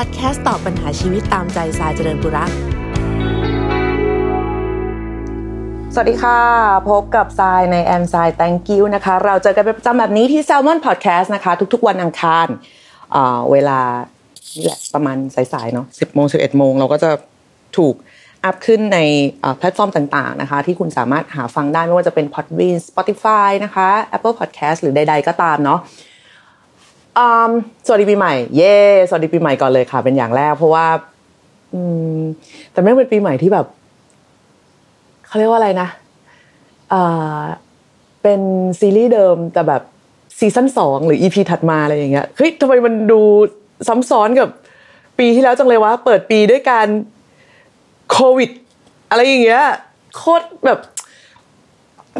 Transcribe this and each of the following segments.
พอดแคสต์ตอบปัญหาชีวิตตามใจสายเจริญบุรักสวัสดีค่ะ พบกับทรายในแอมทราย thank you นะคะ เราเจอกันเป็นประจำแบบนี้ที่ Salmon Podcast นะคะ ทุกๆวันอังคารอ่าเวลานี่แหละประมาณสายๆเนาะ10โมง11โมงเราก็จะถูกอัพขึ้นในแพลตฟอร์มต่างๆนะคะ ที่คุณสามารถหาฟังได้ไม่ว่าจะเป็น Podbean Spotify นะคะ Apple Podcast หรือใดๆก็ตามเนาะ สวัสดีปีใหม่ เย้สวัสดีปีใหม่ก่อนเลยค่ะ เป็นอย่างแรก เพราะว่า อืม แต่ไม่งเป็นปีใหม่ที่แบบเขาเรียกว่าอะไรนะอ่าเป็นซีรีส์เดิมแต่แบบซีซั่นสองหรืออีพีถัดมาอะไรอย่างเงี้ยเฮ้ยทำไมมันดูซ้ำซ้อนกับปีที่แล้วจังเลยวะเปิดปีด้วยการโควิด อะไรอย่างเงี้ยโคตรแบบ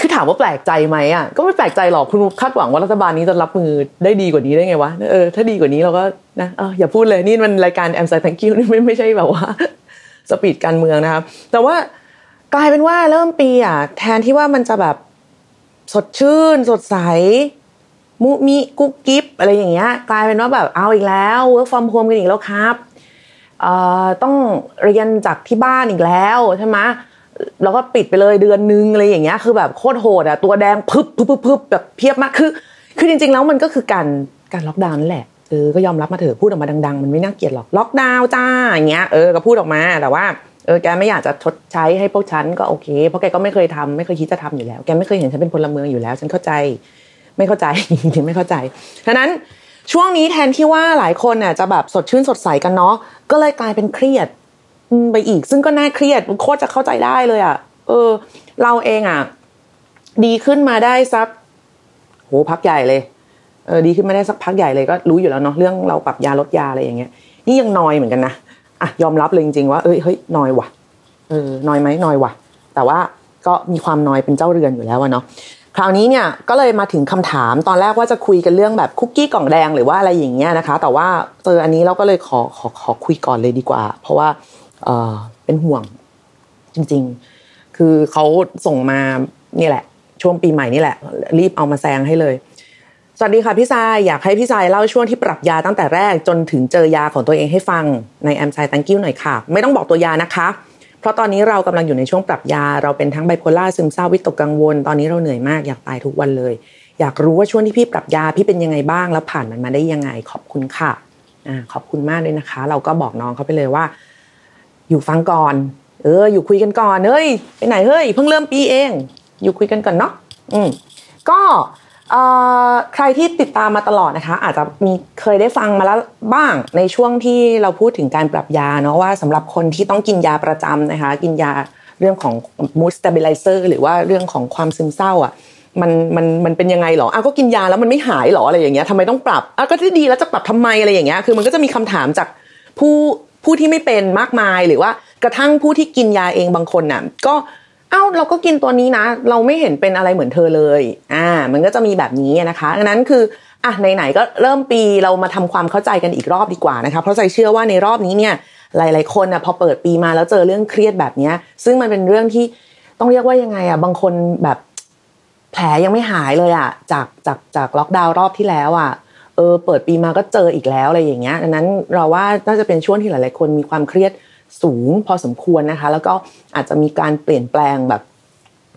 คือถามว่าแปลกใจไหมอะก็ไม่แปลกใจหรอกคุณคาดหวังว่ารัฐบาลนี้จะรับมือได้ดีกว่านี้ได้ไงวะเออถ้าดีกว่านี้เราก็นะเอออย่าพูดเลยนี่มันรายการแอมไซแ thank you นี่ไม่ไม่ใช่แบบว่าสปีดการเมืองนะครับ แต่ว่ากลายเป็นว่าเริ่มปีอะแทนที่ว่ามันจะแบบสดชื่น สดใส มุ้งมิ้งกุ๊กกิ๊กอะไรอย่างเงี้ย กลายเป็นว่าแบบเอาอีกแล้ว work from home กันอีกแล้วครับเอ่อต้องเรียนจากที่บ้านอีกแล้วใช่ไหม แล้วก็ปิดไปเลยเดือนนึงอะไรอย่างเงี้ยคือแบบโคตรโหดอะตัวแดงพึบพึบพึบพึบแบบเพียบมากคือ คือจริง ๆ แล้วมันก็คือการการล็อกดาวน์นั่นแหละเออก็ยอมรับมาเถอะพูดออกมาดัง ๆ มันไม่น่าเกลียดหรอกล็อกดาวน์จ้าอย่างเงี้ยเออก็พูดออกมาแต่ว่าเออแกไม่อยากจะชดใช้ให้พวกฉันก็โอเค เพราะแกก็ไม่เคยทำไม่เคยคิดจะทำอยู่แล้ว แกไม่เคยเห็นฉันเป็นพลเมืองอยู่แล้ว ฉันเข้าใจ ไม่เข้าใจจริงไม่เข้าใจฉะนั้นช่วงนี้แทนที่ว่าหลายคนน่ะจะแบบสดชื่นสดใสกันเนาะก็เลยกลายเป็นเครียด ไปอีก ซึ่งก็น่าเครียดโคตรจะเข้าใจได้เลยอะ เออ เราเองอะ ดีขึ้นมาได้สักโหพักใหญ่เลยเออดีขึ้นมาได้สักพักใหญ่เลยก็รู้อยู่แล้วเนาะเรื่องเราปรับยาลดยาอะไรอย่างเงี้ยนี่ยังนอยเหมือนกันนะอะยอมรับเลยจริงๆว่าเอ้ยเฮ้ยนอยว่ะเออนอยไหมนอยว่ะ แต่ว่าก็มีความนอยเป็นเจ้าเรือนอยู่แล้วอะเนาะคราวนี้เนี่ยก็เลยมาถึงคำถามตอนแรกว่าจะคุยกันเรื่องแบบคุกกี้กล่องแดงหรือว่าอะไรอย่างเงี้ยนะคะ แต่ว่าเจออันนี้เราก็เลยขอขอขอคุยก่อนเลยดีกว่า เพราะว่า เป็นห่วงจริง ๆ คือเขาส่งมานี่แหละ ช่วงปีใหม่นี่แหละ รีบเอามาแซงให้เลย สวัสดีค่ะพี่ทรายอยากให้พี่ทรายเล่าช่วงที่ปรับยาตั้งแต่แรกจนถึงเจอยาของตัวเองให้ฟังในแอมไซตังกิ้วหน่อยค่ะ ไม่ต้องบอกตัวยานะคะ เพราะตอนนี้เรากำลังอยู่ในช่วงปรับยา เราเป็นทั้งไบโพล่าซึมเศร้าวิตกกังวล ตอนนี้เราเหนื่อยมากอยากตายทุกวันเลย อยากรู้ว่าช่วงที่พี่ปรับยาพี่เป็นยังไงบ้างแล้วผ่านมันมาได้ยังไงขอบคุณค่ะอ่าขอบคุณมากเลยนะคะ เราก็บอกน้องเขาไปเลยว่า อยู่ฟังก่อน เออ อยู่คุยกันก่อนเฮ้ยไปไหนเฮ้ยเพิ่งเริ่มปีเอง อยู่คุยกันก่อนเนาะอืมก็ใครที่ติดตามมาตลอดนะคะ อาจจะมีเคยได้ฟังมาแล้วบ้างในช่วงที่เราพูดถึงการปรับยาเนาะว่าสำหรับคนที่ต้องกินยาประจำนะคะ กินยาเรื่องของ mood stabilizer หรือว่าเรื่องของความซึมเศร้าอะมันมันมันเป็นยังไงหรออ้าวก็กินยาแล้วมันไม่หายหรออะไรอย่างเงี้ยทำไมต้องปรับอ้าวก็ที่ดีแล้วจะปรับทำไมอะไรอย่างเงี้ยคือมันก็จะมีคำถามจากผู้ ผู้ที่ไม่เป็นมากมายหรือว่ากระทั่งผู้ที่กินยาเองบางคนน่ะก็เอ้าเราก็กินตัวนี้นะ เราไม่เห็นเป็นอะไรเหมือนเธอเลยอ่ามันก็จะมีแบบนี้นะคะดังนั้นคืออะไหนๆก็เริ่มปีเรามาทำความเข้าใจกันอีกรอบดีกว่านะคะเพราะใจเชื่อว่าในรอบนี้เนี่ยหลายๆคนน่ะพอเปิดปีมาแล้วเจอเรื่องเครียดแบบนี้ซึ่งมันเป็นเรื่องที่ต้องเรียกว่ายังไงอะบางคนแบบแผลยังไม่หายเลยอะจากจากจากล็อกดาวน์รอบที่แล้วอะ เออเปิดปีมาก็เจออีกแล้วอะไรอย่างเงี้ยดังนั้นเราว่าน่าจะเป็นช่วงที่หลาย ๆ คนมีความเครียดสูงพอสมควรนะคะ แล้วก็อาจจะมีการเปลี่ยนแปลงแบบ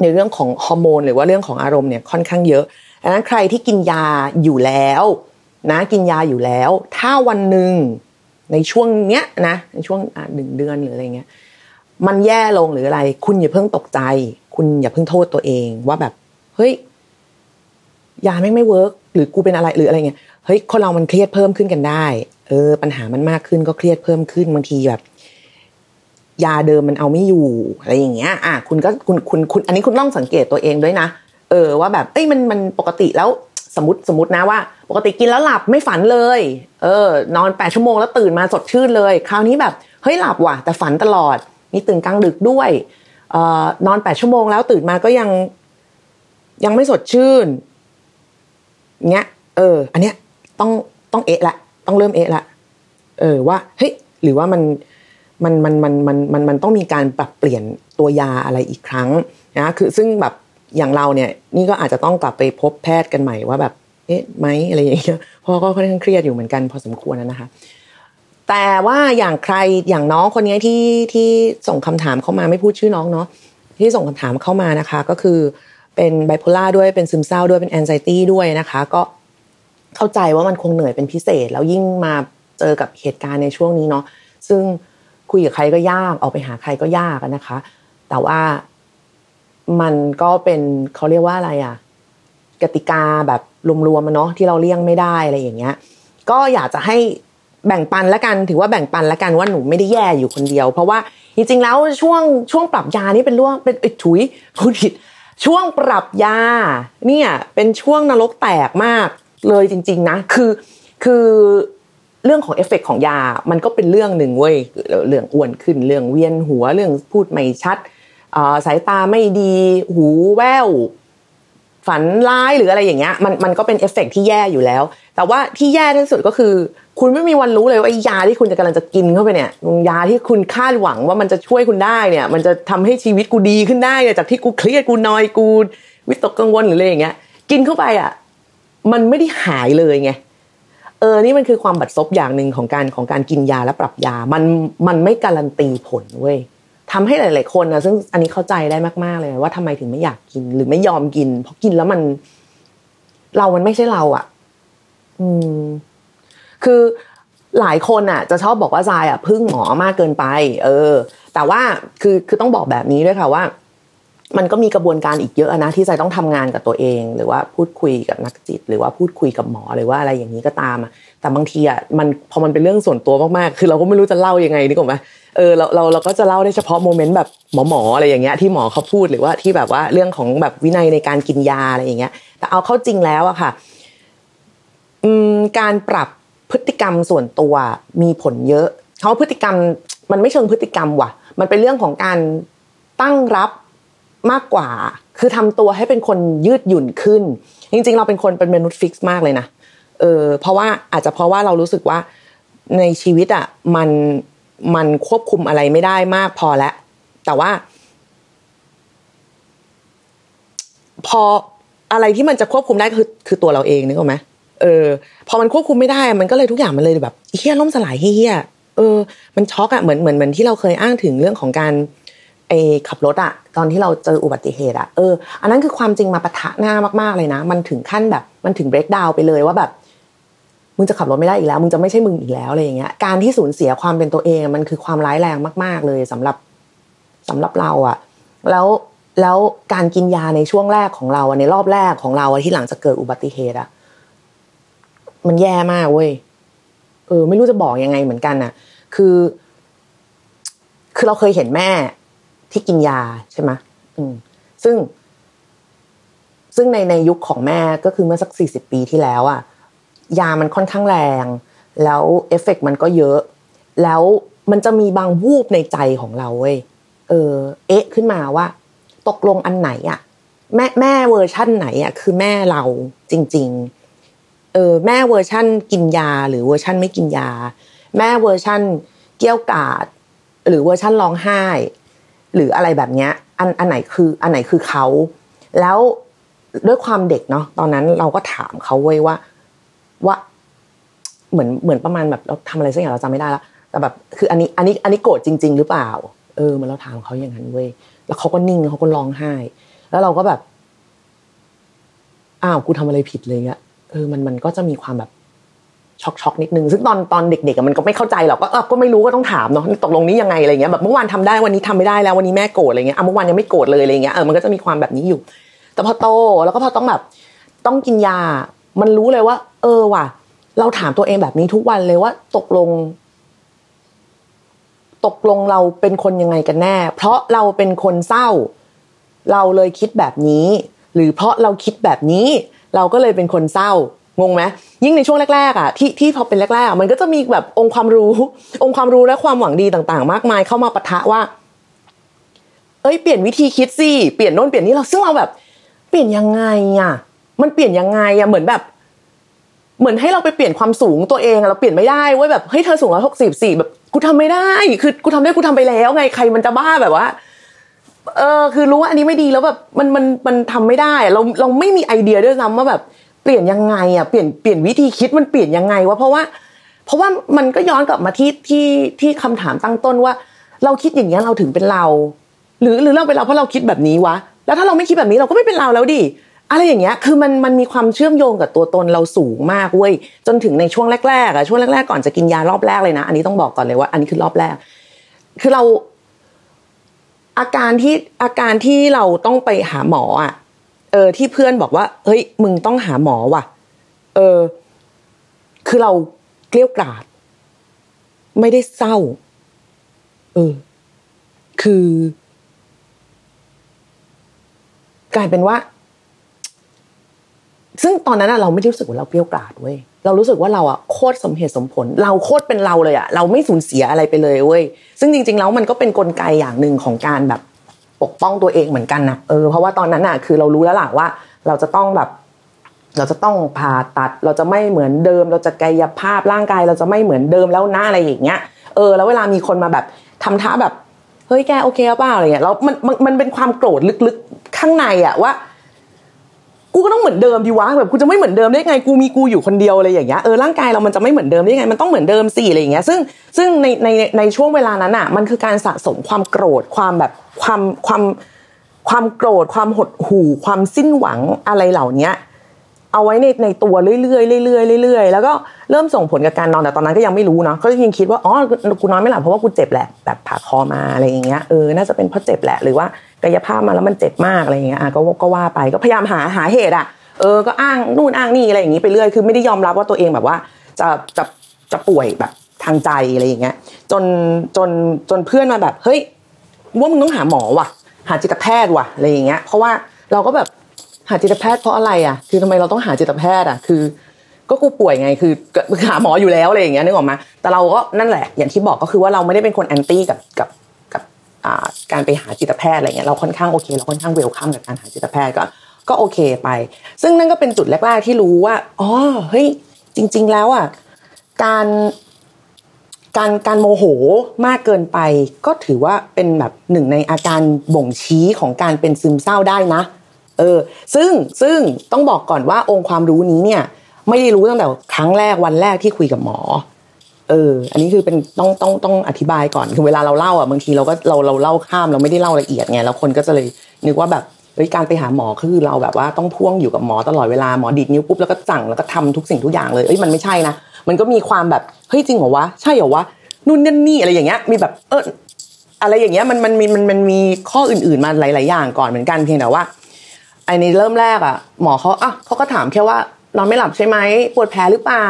ในเรื่องของฮอร์โมนหรือว่าเรื่องของอารมณ์เนี่ยค่อนข้างเยอะดังนั้นใครที่กินยาอยู่แล้วนะกินยาอยู่แล้ว ถ้าวันหนึ่งในช่วงเนี้ยนะในช่วงหนึ่งเดือนหรืออะไรเงี้ยมันแย่ลงหรืออะไร คุณอย่าเพิ่งตกใจ คุณอย่าเพิ่งโทษตัวเองว่าแบบ เฮ้ยยาไม่ไม่ work หรือกูเป็นอะไรหรืออะไรเงี้ย เฮ้ยคนเรามันเครียดเพิ่มขึ้นกันได้ เออ ปัญหามันมากขึ้นก็เครียดเพิ่มขึ้นบางทีแบบยาเดิมมันเอาไม่อยู่อะไรอย่างเงี้ย อะคุณก็คุณคุณคุณ อันนี้คุณต้องสังเกตตัวเองด้วยนะ เออ ว่าแบบ เอ้ยมันมันปกติแล้วสมมติสมมตินะว่า ปกติกินแล้วหลับไม่ฝันเลย เออ นอนแปดชั่วโมงแล้วตื่นมาสดชื่นเลย คราวนี้แบบเฮ้ยหลับว่ะ แต่ฝันตลอด มีตื่นกลางดึกด้วยเอ่อนอนแปดชั่วโมงแล้วตื่นมาก็ยังยังไม่สดชื่นเงี้ย เออ อันเนี้ย ต้องต้องเอะละ ต้องเริ่มเอะละ เออว่าเฮ้ยหรือว่ามันมันมันมันมันมันมันต้องมีการปรับเปลี่ยนตัวยาอะไรอีกครั้งนะคือซึ่งแบบอย่างเราเนี่ย นี่ก็อาจจะต้องกลับไปพบแพทย์กันใหม่ว่าแบบเอ๊ะไหมอะไรอย่างเงี้ยพราะก็ค่อนข้างเครียดอยู่เหมือนกันพอสมควรนะคะ แต่ว่าอย่างใครอย่างน้องคนนี้ที่ที่ส่งคำถามเข้ามาไม่พูดชื่อน้องเนาะที่ส่งคำถามเข้ามานะคะ ก็คือเป็นไบโพล่าด้วยเป็นซึมเศร้าด้วยเป็นแอนไซตี้ด้วยนะคะ ก็ เข้าใจว่ามันคงเหนื่อยเป็นพิเศษ แล้วยิ่งมาเจอกับเหตุการณ์ในช่วงนี้เนาะซึ่งคุยกับใครก็ยากออกไปหาใครก็ยากนะคะ แต่ว่ามันก็เป็นเขาเรียกว่าอะไรอะกติกาแบบรวมๆมาเนาะที่เราเลี่ยงไม่ได้อะไรอย่างเงี้ย ก็อยากจะให้แบ่งปันละกันถือว่าแบ่งปันละกันว่าหนูไม่ได้แย่อยู่คนเดียว เพราะว่าจริงๆแล้วช่วงช่วงปรับยานี่เป็นร่วงเป็นถุยพูดผิดช่วงปรับยาเนี่ยเป็นช่วงนรกแตกมาก เลยจริง ๆ นะ คือคือเรื่องของเอฟเฟกของยา มันก็เป็นเรื่องหนึ่งเว้ยเรื่องอ้วนขึ้นเรื่องเวียนหัวเรื่องพูดไม่ชัดสายตาไม่ดีหูแว่วฝันร้ายหรืออะไรอย่างเงี้ยมันมันก็เป็นเอฟเฟกที่แย่อยู่แล้ว แต่ว่าที่แย่ที่สุดก็คือ คุณไม่มีวันรู้เลยว่าไอ้ยาที่คุณจะกำลังจะกินเข้าไปเนี่ยยาที่คุณคาดหวังว่ามันจะช่วยคุณได้เนี่ย มันจะทำให้ชีวิตกูดีขึ้นได้จากที่กูเครียดกูนอยกูวิตกกังวลหรืออะไรอย่างเงี้ย กินเข้าไปอะ มันไม่ได้หายเลยไงเออนี่มันคือความบัดซบอย่างหนึ่งของการของการกินยาและปรับยา มันมันไม่การันตีผลเว้ยทำให้หลาย ๆ คนนะซึ่งอันนี้เข้าใจได้มาก ๆ เลยว่าทำไมถึงไม่อยากกินหรือไม่ยอมกิน เพราะกินแล้วมัน เรามันไม่ใช่เราอะ่ะ อืม คือหลายคนอะ จะชอบบอกว่าทรายอะพึ่งหมอมากเกินไป เออ แต่ว่าคือคือต้องบอกแบบนี้ด้วยค่ะว่า มันก็มีกระบวนการอีกเยอะนะที่ใจต้องทำงานกับตัวเอง หรือว่าพูดคุยกับนักจิต หรือว่าพูดคุยกับหมอหรือว่าอะไรอย่างนี้ก็ตามอะแต่บางทีอะมันพอมันเป็นเรื่องส่วนตัวมากๆคือเราก็ไม่รู้จะเล่ายังไงนี่กไหมเออเราเราเราก็จะเล่าได้เฉพาะ moment แบบหมอหมออะไรอย่างเงี้ยที่หมอเขาพูดหรือว่าที่แบบว่าเรื่องของแบบวินัยในการกินยาอะไรอย่างเงี้ย แต่เอาเข้าจริงแล้วอะค่ะอืมการปรับพฤติกรรมส่วนตัวมีผลเยอะเขาพฤติกรรมมันไม่เชิงพฤติกรรมว่ะ มันเป็นเรื่องของการตั้งรับ มากกว่า คือทำตัวให้เป็นคนยืดหยุ่นขึ้น จริง ๆ เราเป็นคนเป็นมนุษย์ fix มากเลยนะเออเพราะว่าอาจจะเพราะว่าเรารู้สึกว่าในชีวิตอะมันมันควบคุมอะไรไม่ได้มากพอแล้วแต่ว่า พออะไรที่มันจะควบคุมได้คือคือตัวเราเองนึกออกไหมเออ พอมันควบคุมไม่ได้มันก็เลยทุกอย่างมันเลยแบบเฮี้ยล่มสลายเฮี้ยเออ มันช็อกอะเหมือนเหมือนเหมือนที่เราเคยอ้างถึงเรื่องของการ ไอขับรถอะตอนที่เราเจออุบัติเหตุอะเอออันนั้นคือความจริงมาปะทะหน้ามากๆเลยนะ มันถึงขั้นแบบ มันถึงเบรกดาวไปเลยว่าแบบ มึงจะขับรถไม่ได้อีกแล้ว มึงจะไม่ใช่มึงอีกแล้วอะไรอย่างเงี้ยการที่สูญเสียความเป็นตัวเองมันคือความร้ายแรงมาก ๆ เลยสำหรับสำหรับเราอะแล้วแล้วการกินยาในช่วงแรกของเราในรอบแรกของเราที่หลังจะเกิดอุบัติเหตุอะมันแย่มากเว้ยเออ ไม่รู้จะบอกยังไงเหมือนกันอะคือ คือเราเคยเห็นแม่ ที่กินยาใช่ไหมซึ่ง ซึ่งในในยุคของแม่ก็คือเมื่อสักสี่สิบปีที่แล้วอะยามันค่อนข้างแรง แล้วเอฟเฟกมันก็เยอะ แล้วมันจะมีบางวูบในใจของเราเว้ยเออ เอ๊ะขึ้นมาว่า ตกลงอันไหนอะแม่แม่เวอร์ชั่นไหนอะคือแม่เราจริง ๆ เออ แม่เวอร์ชั่นกินยา หรือเวอร์ชั่นไม่กินยา แม่เวอร์ชั่นเกรี้ยวกราดหรือเวอร์ชั่นร้องไห้ หรืออะไรแบบเนี้ยอันอันไหนคืออันไหนคือเขา แล้วด้วยความเด็กเนาะตอนนั้นเราก็ถามเขาเว้ยว่าว่าเหมือนเหมือนประมาณแบบเราทำอะไรสักอย่างเราจำไม่ได้แล้วแต่แบบคืออันนี้อันนี้อันนี้โกรธจริง ๆ หรือเปล่า เออมันเราถามเขาอย่างนั้นเว้ยแล้วเขาก็นิ่งเขาก็ร้องไห้ แล้วเราก็แบบอ้าวกูทำอะไรผิดเลยเงี้ยเออมันมันก็จะมีความแบบ ช็อกช็อกนิดนึงซึ่งตอนตอนเด็กๆมันก็ไม่เข้าใจหรอกก็ก็ไม่รู้ก็ต้องถามเนาะตกลงนี้ยังไงอะไรเงี้ยแบบเมื่อวานทำได้วันนี้ทำไม่ได้แล้ววันนี้แม่โกรธอะไรเงี้ยอะเมื่อวานยังไม่โกรธเลยอะไรเงี้ยเออมันก็จะมีความแบบนี้อยู่ แต่พอโตแล้วก็พอต้องแบบต้องกินยา มันรู้เลยว่า เออว่ะ เราถามตัวเองแบบนี้ทุกวันเลยว่า ตกลง ตกลงเราเป็นคนยังไงกันแน่ เพราะเราเป็นคนเศร้า เราเลยคิดแบบนี้ หรือเพราะเราคิดแบบนี้ เราก็เลยเป็นคนเศร้างงไหม ยิ่งในช่วงแรกๆอะที่ที่พอเป็นแรกๆมันก็จะมีแบบองค์ความรู้ องค์ความรู้และความหวังดีต่างๆ มากมายเข้ามาปะทะว่า เอ้ยเปลี่ยนวิธีคิดสิเปลี่ยนโน่นเปลี่ยนนี่เราซึ่งเราแบบ เปลี่ยนยังไงอะ มันเปลี่ยนยังไงอะเหมือนแบบ เหมือนให้เราไปเปลี่ยนความสูงตัวเองเราเปลี่ยนไม่ได้เว้ยแบบเฮ้ยเธอสูงร้อยหกสิบสี่แบบกูทำไม่ได้ คือกูทำได้กูทำไปแล้ว ไงใครมันจะบ้าแบบว่าเออคือรู้ว่าอันนี้ไม่ดีแล้วแบบมันมันมันทำไม่ได้ เราเราไม่มีไอเดียด้วยซ้ำว่าแบบ ปลี่ยนยังไงอะเปลี่ยนเปลี่ยนวิธีคิดมันเปลี่ยนยังไงวะเพราะว่า เพราะว่ามันก็ย้อนกลับมาที่ที่ที่คำถามตั้งต้นว่า เราคิดอย่างนี้เราถึงเป็นเรา หรือหรือเราเป็นเราเพราะเราคิดแบบนี้วะ แล้วถ้าเราไม่คิดแบบนี้เราก็ไม่เป็นเราแล้วดิอะไรอย่างเงี้ยคือมันมันมีความเชื่อมโยงกับตัวตนเราสูงมากเว้ยจนถึงในช่วงแรกๆอะช่วงแรกๆก่อนจะกินยารอบแรกเลยนะ อันนี้ต้องบอกก่อนเลยว่า อันนี้คือรอบแรก คือเราอาการที่อาการที่เราต้องไปหาหมออะ เออที่เพื่อนบอกว่า เฮ้ย มึงต้องหาหมอว่ะ เออ คือเราเกลี้ยวกราดไม่ได้เศร้า เออ คือ กลายเป็นว่า ซึ่งตอนนั้นเราไม่ได้รู้สึกว่าเราเกลี้ยวกราดเว้ยเรารู้สึกว่าเราอะโคตรสมเหตุสมผล เราโคตรเป็นเราเลยอะเราไม่สูญเสียอะไรไปเลยเว้ยซึ่งจริง ๆ แล้วมันก็เป็นนกลไกอย่างหนึ่งของการแบบ ปกป้องตัวเองเหมือนกันนะเออเพราะว่าตอนนั้นอะคือเรารู้แล้วล่ะว่า เราจะต้องแบบ เราจะต้องผ่าตัด เราจะไม่เหมือนเดิม เราจะกายภาพร่างกาย เราจะไม่เหมือนเดิมแล้วหน้าอะไรอย่างเงี้ยเออ แล้วเวลามีคนมาแบบทำท่าแบบเฮ้ยแกโอเคเปล่าอะไรเงี้ยแล้วมันมันมันเป็นความโกรธลึกๆข้างในอะว่า กูก็ต้องเหมือนเดิมดีวะแบบกูจะไม่เหมือนเดิมได้ไงกูมีกูอยู่คนเดียวอะไรอย่างเงี้ยเออร่างกายเรามันจะไม่เหมือนเดิมได้ไงมันต้องเหมือนเดิมสิอะไรอย่างเงี้ยซึ่งซึ่งในในในช่วงเวลานั้นอะมันคือการสะสมความโกรธความแบบความความความโกรธความหดหู่ความสิ้นหวังอะไรเหล่านี้เอาไว้ในในตัวเรื่อยๆเรื่อยๆเรื่อยๆแล้วก็เริ่มส่งผลกับการนอนแต่ตอนนั้นก็ยังไม่รู้เนาะก็ยังคิดว่าอ๋อกูนอนไม่หลับเพราะว่ากูเจ็บแหละแบบผ่าคอมาอะไรอย่างเงี้ยเออน่าจะเป็นเพราะเจ็บแหละหรือว่า กายภาพมาแล้วมันเจ็บมากอะไรอย่างเงี้ยอะก็ก็ว่าไปก็พยายามหาหาเหตุอะเออก็อ้างนู่นอ้างนี่อะไรอย่างนี้ไปเรื่อยคือไม่ได้ยอมรับว่าตัวเองแบบว่าจะจะจะป่วยแบบทางใจอะไรอย่างเงี้ยจนจนจนเพื่อนมาแบบเฮ้ยว่ามึงต้องหาหมอว่ะ หาจิตแพทย์ว่ะอะไรอย่างเงี้ยเพราะว่าเราก็แบบหาจิตแพทย์เพราะอะไรอะ คือทำไมเราต้องหาจิตแพทย์อะคือ ก็กูป่วยไงคือหาหมออยู่แล้วอะไรอย่างเงี้ยนึกออกมาแต่เราก็นั่นแหละ อย่างที่บอกก็คือว่าเราไม่ได้เป็นคนแอนตี้กับกับ การไปหาจิตแพทย์อะไรเงี้ยเราค่อนข้างโอเคเราค่อนข้างเวลคัมกับการหาจิตแพทย์ก็ก็โอเคไป ซึ่งนั่นก็เป็นจุดแรก ๆ ที่รู้ว่าอ๋อเฮ้ยจริง ๆ แล้วอะการการการโมโหมากเกินไปก็ถือว่าเป็นแบบหนึ่งในอาการบ่งชี้ของการเป็นซึมเศร้าได้นะ เออ ซึ่งซึ่งต้องบอกก่อนว่าองค์ความรู้นี้เนี่ย ไม่ได้รู้ตั้งแต่ครั้งแรกวันแรกที่คุยกับหมอ เออ อันนี้คือเป็นต้องต้องต้องอธิบายก่อนคือเวลาเราเล่าอะบางทีเราก็เราเราเล่าข้ามเราไม่ได้เล่าละเอียดไงแล้วคนก็จะเลยนึกว่าแบบเฮ้ยการไปหาหมอคือเราแบบว่าต้องพ่วงอยู่กับหมอตลอดเวลาหมอดีดนิ้วปุ๊บแล้วก็สั่งแล้วก็ทำทุกสิ่งทุกอย่างเลยเอ้ยมันไม่ใช่นะมันก็มีความแบบเฮ้ยจริงเหรอวะใช่เหรอวะนู่นนั่นนี่อะไรอย่างเงี้ยมีแบบเอออะไรอย่างเงี้ยมันมันมีมันมันมีข้ออื่นๆมาหลาย ๆ อย่างก่อนเหมือนกันเพียงแต่ว่าไอ้ในเริ่มแรกอะหมอเขาอะเขาก็ถามแค่ว่านอนไม่หลับใช่ไหมปวดแผลหรือเปล่า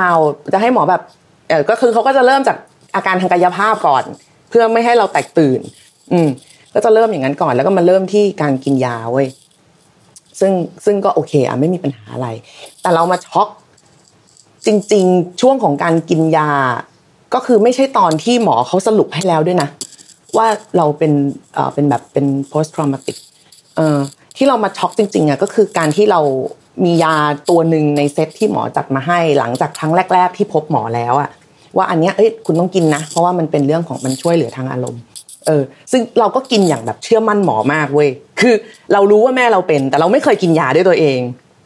จะให้หมอแบบ เออก็คือเขาก็จะเริ่มจากอาการทางกายภาพก่อน เพื่อไม่ให้เราแตกตื่น อืม ก็จะเริ่มอย่างนั้นก่อน แล้วก็มาเริ่มที่การกินยาเว้ยซึ่งซึ่งก็โอเคอะไม่มีปัญหาอะไร แต่เรามาช็อกจริง ๆ ช่วงของการกินยา ก็คือไม่ใช่ตอนที่หมอเขาสรุปให้แล้วด้วยนะว่าเราเป็นเอ่อเป็นแบบเป็น post traumatic เอ่อที่เรามาช็อกจริงๆอะก็คือการที่เรา มียาตัวหนึ่งในเซตที่หมอจัดมาให้หลังจากครั้งแรก ๆ ที่พบหมอแล้วอะว่าอันเนี้ยเอ้ยคุณต้องกินนะ เพราะว่ามันเป็นเรื่องของมันช่วยเหลือทางอารมณ์เออซึ่งเราก็กินอย่างแบบเชื่อมั่นหมอมากเว้ยคือเรารู้ว่าแม่เราเป็น แต่เราไม่เคยกินยาด้วยตัวเอง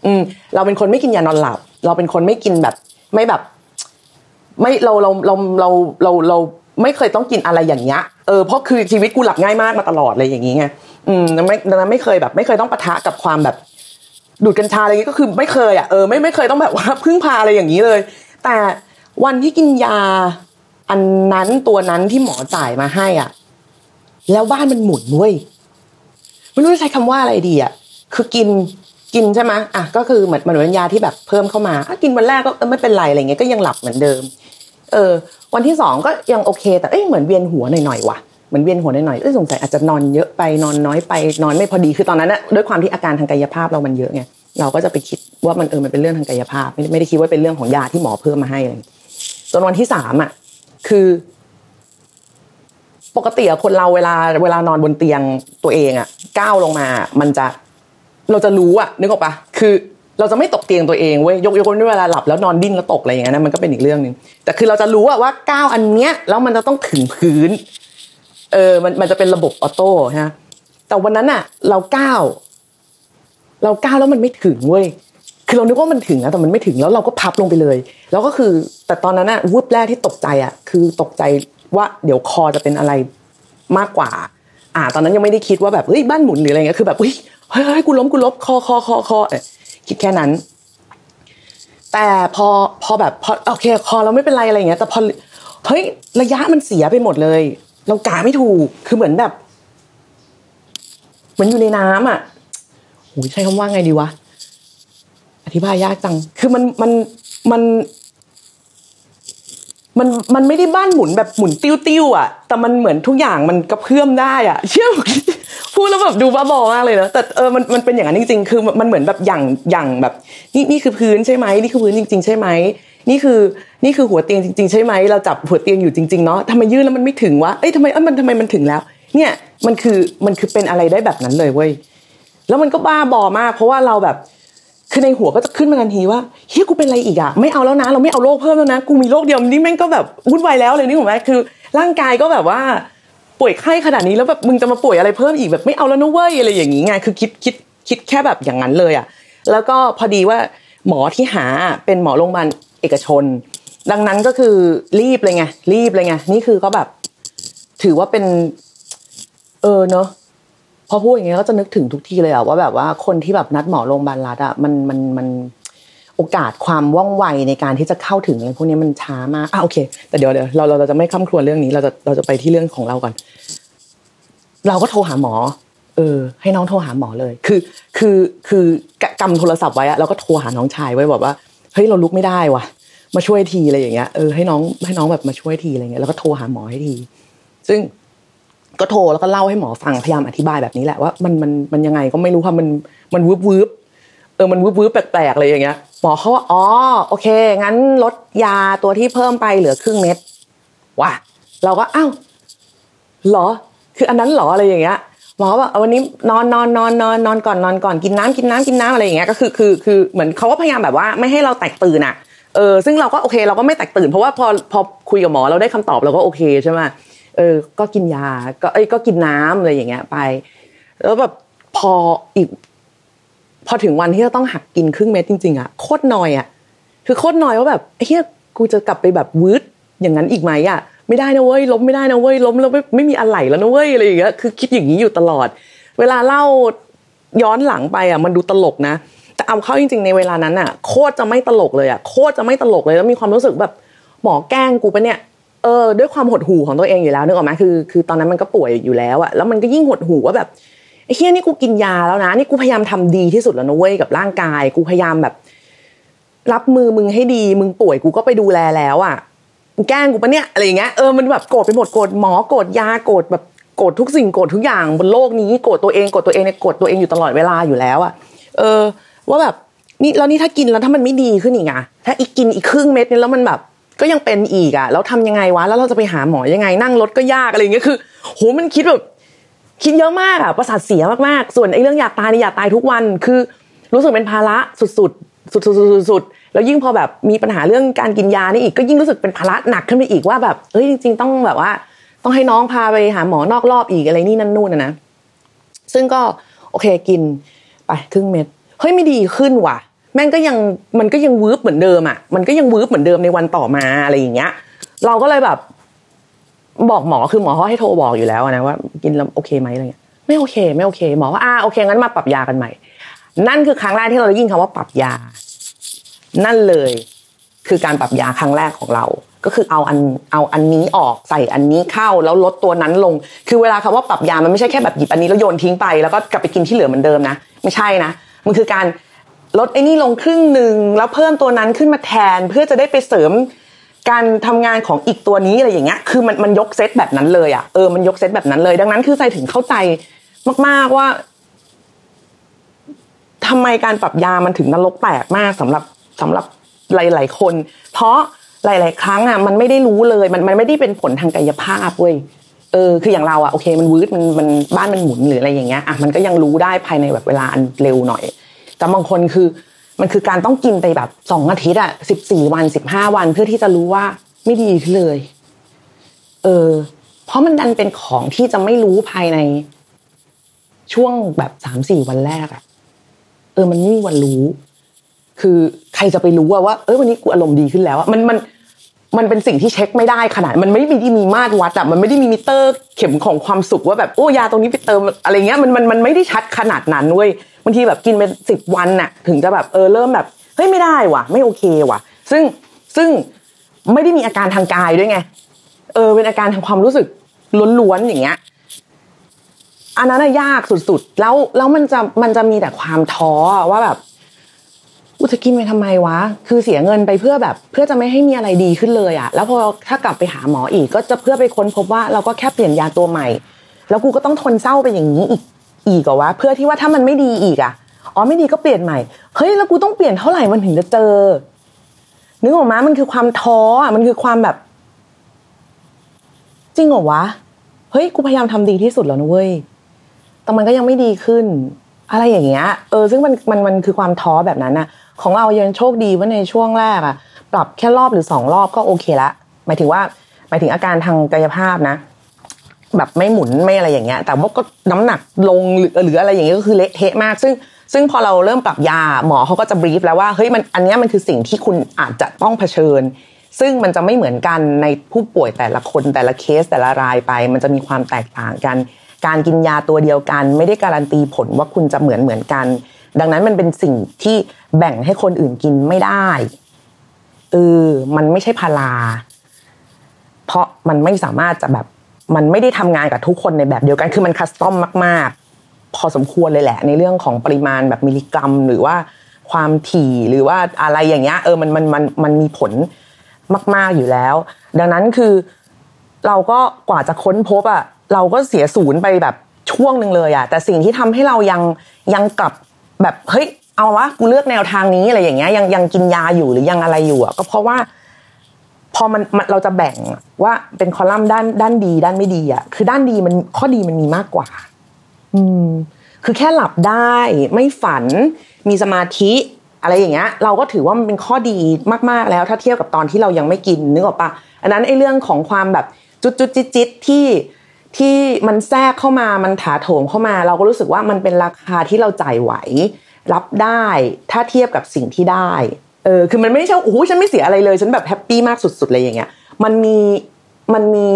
อืมเราเป็นคนไม่กินยานอนหลับ เราเป็นคนไม่กินแบบ ไม่แบบ ไม่เราเราเราเราเราเราไม่เคยต้องกินอะไรอย่างเงี้ยเออเพราะคือชีวิตกูหลับง่ายมากมาตลอดเลยอย่างงี้ไงอืมไม่ไม่เคยแบบ ไม่เคยต้องปะทะกับความแบบ ดูดกัญชาอะไรเงี้ยก็คือไม่เคยอะเออไม่ไม่เคยต้องแบบว่าพึ่งพาอะไรอย่างนี้เลย แต่วันที่กินยา อันนั้นตัวนั้นที่หมอจ่ายมาให้อะ แล้วบ้านมันหมุนเว้ยไม่รู้จะใช้คำว่าอะไรดีอะคือกินกินใช่ไหมอะก็คือเหมือนเหมือนยาที่แบบเพิ่มเข้ามาอะกินวันแรกก็ไม่เป็นไรอะไรเงี้ยก็ยังหลับเหมือนเดิม เออ วันที่สองก็ยังโอเค แต่เอ้ยเหมือนเวียนหัวหน่อยๆว่ะ เหมือนเวียนหัวหน่อยๆเอ้ยสงสัยอาจจะนอนเยอะไปนอนน้อยไปนอนไม่พอดีคือตอนนั้นนะด้วยความที่อาการทางกายภาพเรามันเยอะไงเราก็จะไปคิดว่ามันเออมันเป็นเรื่องทางกายภาพ ไม่ได้คิดว่าเป็นเรื่องของยาที่หมอเพิ่มมาให้อะไรจนวันที่สามอะคือ ปกติอะคนเราเวลาเวลานอนบนเตียงตัวเองอะก้าวลงมา มันจะเราจะรู้อะนึกออกปะคือเราจะไม่ตกเตียงตัวเองเว้ยยกยกเวลาหลับแล้วนอนดิ้นแล้วตกอะไรอย่างเงี้ยนะมันก็เป็นอีกเรื่องหนึ่งแต่คือเราจะรู้อะว่าก้าวอันเนี้ยแล้วมันจะต้องถึงพื้น เออมันมันจะเป็นระบบออโต้ฮะแต่วันนั้นอะเราก้าวเราก้าวแล้วมันไม่ถึงเว้ยคือเรานึกว่ามันถึงนะแต่มันไม่ถึงแล้วเราก็พับลงไปเลย แล้วก็คือ แต่ตอนนั้นอะวูบแรกที่ตกใจอะคือตกใจว่าเดี๋ยวคอจะเป็นอะไรมากกว่า อ่า ตอนนั้นยังไม่ได้คิดว่าแบบเฮ้ยบ้านหมุนหรืออะไรเงี้ยคือแบบเฮ้ยเฮ้ยกูล้มกูล้มคอคอคอคอคิดแค่นั้น แต่พอพอแบบพอโอเคคอเราไม่เป็นไรอะไรเงี้ยแต่พอเฮ้ยระยะมันเสียไปหมดเลย เรากาไม่ถูกคือเหมือนแบบเหมือนอยู่ในน้ำอะโหใช้คำว่าไงดีวะอธิบายยากจัง คือมันมันมันมันมันไม่ได้บ้านหมุนแบบหมุนติ้วติ้วอะ แต่มันเหมือนทุกอย่างมันกระเพื่อมได้อะ เชื่อพูดแล้วแบบดูบ้าบอมากเลยนะแต่เออมันมันเป็นอย่างนั้นจริง ๆ คือมันเหมือนแบบอย่างอย่างแบบ นี่นี่คือพื้นใช่ไหมนี่คือพื้นจริง ๆ ใช่ไหม นี่คือนี่คือหัวเตียงจริง ๆ ใช่ไหมเราจับหัวเตียงอยู่จริงๆเนาะทำไมยืดแล้วมันไม่ถึงวะเอ้ยทำไมเอ้ยมันทำไมมันถึงแล้ว เนี่ยมันคือมันคือเป็นอะไรได้แบบนั้นเลยเว้ยแล้วมันก็บ้าบอมาก เพราะว่าเราแบบคือในหัวก็จะขึ้นมาทันทีว่าเฮ้ยกูเป็นอะไรอีกอะไม่เอาแล้วนะ เราไม่เอาโรคเพิ่มแล้วนะ กูมีโรคเดียวนี่แม่งก็แบบวุ่นวายแล้วเลยนี่ถูกไหมคือ ร่างกายก็แบบว่าป่วยไข้ขนาดนี้แล้วแบบมึงจะมาป่วยอะไรเพิ่มอีกแบบไม่เอาแล้วนะเว้ยอะไรอย่างงี้ไงคือคิดคิดคิดแค่แบบอย่างนั้นเลยอะแล้วก็พอดีว่าหมอที่หาเป็นหมอโรงพยาบาล เอกชน ดังนั้นก็คือรีบเลยไงรีบเลยไงนี่คือก็แบบ ถือว่าเป็น เออเนอะพอพูดอย่างเงี้ยก็จะนึกถึงทุกที่เลยอะว่าแบบว่าคนที่แบบนัดหมอโรงพยาบาลรัฐอะมันมันมันโอกาสความว่องไวในการที่จะเข้าถึงอะไรพวกนี้มันช้ามากอะโอเค แต่เดี๋ยวเดี๋ยวเราเราจะไม่ข้ามครวญเรื่องนี้เราจะเราจะไปที่เรื่องของเราก่อน เราก็โทรหาหมอ เออ ให้น้องโทรหาหมอเลย คือ คือคือกำโทรศัพท์ไว้อะเราก็โทรหาน้องชายไว้บอกว่า เฮ้ยเราลุกไม่ได้ว่ะ มาช่วยทีอะไรอย่างเงี้ยเออให้น้องให้น้องแบบมาช่วยทีอะไรเงี้ยแล้วก็โทรหาหมอให้ที ซึ่งก็โทรแล้วก็เล่าให้หมอฟังพยายามอธิบายแบบนี้แหละว่ามันมันมันยังไงก็ไม่รู้ค่ะมันมันวืบวืบเออมันวืบวืบแปลกๆอะไรอย่างเงี้ยหมอเขาว่าอ๋อโอเค งั้นลดยาตัวที่เพิ่มไปเหลือครึ่งเม็ดว่ะเราก็อ้าวเหรอ คืออันนั้นหรออะไรอย่างเงี้ย หมอว่าวันนี้นอนนอนนอนนอนนอนก่อนนอนก่อนกินน้ำกินน้ำกินน้ำอะไรอย่างเงี้ยก็คือคือคือเหมือนเขาก็พยายามแบบว่าไม่ให้เราแตกตื่นอะเออซึ่งเราก็โอเคเราก็ไม่แตกตื่น เพราะว่าพอพอคุยกับหมอเราได้คำตอบเราก็โอเคใช่ไหมเออ ก็กินยาก็เอ้ยก็กินน้ำอะไรอย่างเงี้ยไป แล้วแบบพออีก พอถึงวันที่จะต้องหักกินครึ่งเม็ดจริงๆอะโคตรนอยอะคือโคตรนอยว่าแบบเฮียกูจะกลับไปแบบวืดอย่างนั้นอีกไหมอะ ไม่ได้นะเว้ยล้มไม่ได้นะเว้ยล้มแล้วไม่ไม่มีอะไรแล้วนะเว้ยอะไรอย่างเงี้ยคือคิดอย่างนี้อยู่ตลอด เวลาเล่าย้อนหลังไปอะมันดูตลกนะแต่เอาเข้าจริง ๆในเวลานั้นอะ โคตรจะไม่ตลกเลยอะโคตรจะไม่ตลกเลยแล้วมีความรู้สึกแบบหมอแกล้งกูปะเนี่ยเออด้วยความหดหู่ของตัวเองอยู่แล้วนึกออกไหมคือคือตอนนั้นมันก็ป่วยอยู่แล้วอะแล้วมันก็ยิ่งหดหู่ว่าแบบไอ้เฮียนี่กูกินยาแล้วนะนี่กูพยายามทำดีที่สุดแล้วนะเว้ยกับร่างกาย กูพยายามแบบ รับมือมึงให้ดี มึงป่วยกูก็ไปดูแลแล้วอะ แกล้งกูปะเนี่ยอะไรอย่างเงี้ยเออมันแบบโกรธไปหมดโกรธหมอโกรธยาโกรธแบบโกรธทุกสิ่งโกรธทุกอย่างบนโลกนี้โกรธตัวเองโกรธตัวเองเนี่ยโกรธตัวเองอยู่ตลอดเวลาอยู่แล้วอะเออ ว่าแบบนี่แล้วนี่ถ้ากินแล้วถ้ามันไม่ดีขึ้นอีกอะถ้าอีกกินอีกครึ่งเม็ดเนี่ยแล้วมันแบบก็ยังเป็นอีกอะแล้วทำยังไงวะแล้วเราจะไปหาหมอยังไงนั่งรถก็ยากอะไรอย่างเงี้ยคือโหมันคิดแบบคิดเยอะมากอะประสาทเสียมากๆ ส่วนไอ้เรื่องอยากตายนี่อยากตายทุกวันคือ รู้สึกเป็นภาระสุดๆ สุดๆๆแล้วยิ่งพอแบบมีปัญหาเรื่องการกินยานี่อีกก็ยิ่งรู้สึกเป็นภาระหนักขึ้นไปอีกว่าแบบเอ้ยจริง ๆ ต้องแบบว่า ต้องให้น้องพาไปหาหมอนอกรอบอีกอะไรนี่นั่นนู่นนะนะซึ่งก็โอเคกินไปครึ่งเม็ดเฮ้ยไม่ดีขึ้นว่ะ แม่งก็ยังมันก็ยังวืบเหมือนเดิมอะมันก็ยังวืบเหมือนเดิมในวันต่อมาอะไรอย่างเงี้ย เราก็เลยแบบ บอกหมอคือหมอเขาให้โทรบอกอยู่แล้วนะว่า กินแล้วโอเคไหมอะไรเงี้ยไม่โอเค ไม่โอเค หมอว่าอ่าโอเคงั้นมาปรับยากันใหม่ นั่นคือครั้งแรกที่เราได้ยินคำว่าปรับยา นั่นเลยคือการปรับยาครั้งแรกของเรา ก็คือเอาอันเอาอันนี้ออกใส่อันนี้เข้าแล้วลดตัวนั้นลง คือเวลาคำว่าปรับยามันไม่ใช่แค่แบบหยิบอันนี้แล้วโยนทิ้งไปแล้วก็กลับไปกินที่เหลือเหมือนเดิมนะไม่ใช่นะมันคือการลดไอ้นี่ลงครึ่งหนึ่งแล้วเพิ่มตัวนั้นขึ้นมาแทนเพื่อจะได้ไปเสริมการทำงานของอีกตัวนี้อะไรอย่างเงี้ย คือมันมันยกเซตแบบนั้นเลยอะ เออ มันยกเซตแบบนั้นเลย ดังนั้นคือใจถึงเข้าใจมาก ๆว่า ทำไมการปรับยามันถึงนรกแตกมากสำหรับสำหรับหลาย ๆ คน เพราะหลาย ๆ ครั้งอะมันไม่ได้รู้เลยมันมันไม่ได้เป็นผลทางกายภาพเว้ยเออคืออย่างเราอะโอเคมันวืดมันมันบ้านมันหมุนหรืออะไรอย่างเงี้ยอะมันก็ยังรู้ได้ภายในแบบเวลาอันเร็วหน่อย แต่บางคนคือมันคือการต้องกินไปแบบสองอาทิตย์อะสิบสี่วันสิบห้าวันเพื่อที่จะรู้ว่าไม่ดีขึ้นเลย เออ เพราะมันดันเป็นของที่จะไม่รู้ภายในช่วงแบบสามสี่วันแรกอะ เออมันไม่มีวันรู้ คือใครจะไปรู้ว่าว่าเออวันนี้กูอารมณ์ดีขึ้นแล้วอะมันมันมันเป็นสิ่งที่เช็คไม่ได้ขนาด มันไม่ได้มีมาตรวัดอะมันไม่ได้มีมิเตอร์เข็มของความสุขว่าแบบโอ้ยาตรงนี้ไปเติมอะไรเงี้ยมันมันมันไม่ได้ชัดขนาดนั้นเว้ยบางทีแบบกินไปสิบวันน่ะ ถึงจะแบบเออเริ่มแบบเฮ้ยไม่ได้ว่ะ ไม่โอเคว่ะ ซึ่งซึ่งไม่ได้มีอาการทางกายด้วยไง เออเป็นอาการทางความรู้สึกล้วนๆอย่างเงี้ย อันนั้นยากสุดๆ แล้วแล้วมันจะมันจะมีแต่ความท้อว่าแบบอุจะกินไปทำไมวะ คือเสียเงินไปเพื่อแบบ เพื่อจะไม่ให้มีอะไรดีขึ้นเลยอะแล้วพอถ้ากลับไปหาหมออีกก็จะเพื่อไปค้นพบว่าเราก็แค่เปลี่ยนยาตัวใหม่ แล้วกูก็ต้องทนเศร้าไปอย่างนี้อีกอีกเหรอวะเพื่อที่ว่าถ้ามันไม่ดีอีกอะอ๋อไม่ดีก็เปลี่ยนใหม่ เฮ้ยแล้วกูต้องเปลี่ยนเท่าไหร่มันถึงจะเจอ นึกออกมามันคือความท้ออะมันคือความแบบ จริงเหรอวะ เฮ้ยกูพยายามทำดีที่สุดแล้วนะเว้ย แต่มันก็ยังไม่ดีขึ้น อะไรอย่างเงี้ย เออ ซึ่งมันมันมันคือความท้อแบบนั้นอะของเรายังโชคดีว่าในช่วงแรกอะปรับแค่รอบหรือสองรอบก็โอเคละ หมายถึงว่าหมายถึงอาการทางกายภาพนะ แบบไม่หมุนไม่อะไรอย่างเงี้ย แต่ว่าก็น้ำหนักลงหรือหรืออะไรอย่างเงี้ยก็คือเละเทะมาก ซึ่งซึ่งพอเราเริ่มปรับยาหมอเขาก็จะบรีฟแล้วว่าเฮ้ยมันอันนี้มันคือสิ่งที่คุณอาจจะต้องเผชิญ ซึ่งมันจะไม่เหมือนกันในผู้ป่วยแต่ละคนแต่ละเคสแต่ละรายไป มันจะมีความแตกต่างกัน การกินยาตัวเดียวกัน ไม่ได้การันตีผลว่าคุณจะเหมือนเหมือนกัน ดังนั้นมันเป็นสิ่งที่แบ่งให้คนอื่นกินไม่ได้เออมันไม่ใช่พาราเพราะมันไม่สามารถจะแบบมันไม่ได้ทำงานกับทุกคนในแบบเดียวกัน คือมันคัสตอมมาก ๆ พอสมควรเลยแหละ ในเรื่องของปริมาณแบบมิลลิกรัม หรือว่าความถี่หรือว่าอะไรอย่างเงี้ยเออมันมันมันมันมีผลมาก ๆอยู่แล้ว ดังนั้นคือเราก็กว่าจะค้นพบอะ เราก็เสียศูนย์ไปแบบช่วงหนึ่งเลยอะแต่สิ่งที่ทำให้เรายังยังกลับแบบเฮ้ยเอาวะกูเลือกแนวทางนี้อะไรอย่างเงี้ยยังยังกินยาอยู่หรือยังอะไรอยู่อะก็เพราะว่า พอมันมันเราจะแบ่งว่าเป็นคอลัมน์ด้านด้านดีด้านไม่ดีอะคือด้านดีมันข้อดีมันมีมากกว่า อืม คือแค่หลับได้ไม่ฝันมีสมาธิอะไรอย่างเงี้ยเราก็ถือว่ามันเป็นข้อดีมากๆแล้ว ถ้าเทียบกับตอนที่เรายังไม่กินนึกออกปะอันนั้นไอ้เรื่องของความแบบจุดจุดจิตจิตที่ ที่มันแทรกเข้ามามันถาโถมเข้ามา เราก็รู้สึกว่ามันเป็นราคาที่เราจ่ายไหว รับได้ถ้าเทียบกับสิ่งที่ได้เออคือมันไม่ใช่โอ้โหฉันไม่เสียอะไรเลยฉันแบบ happy มากสุดๆเลยอย่างเงี้ยมันมีมันมี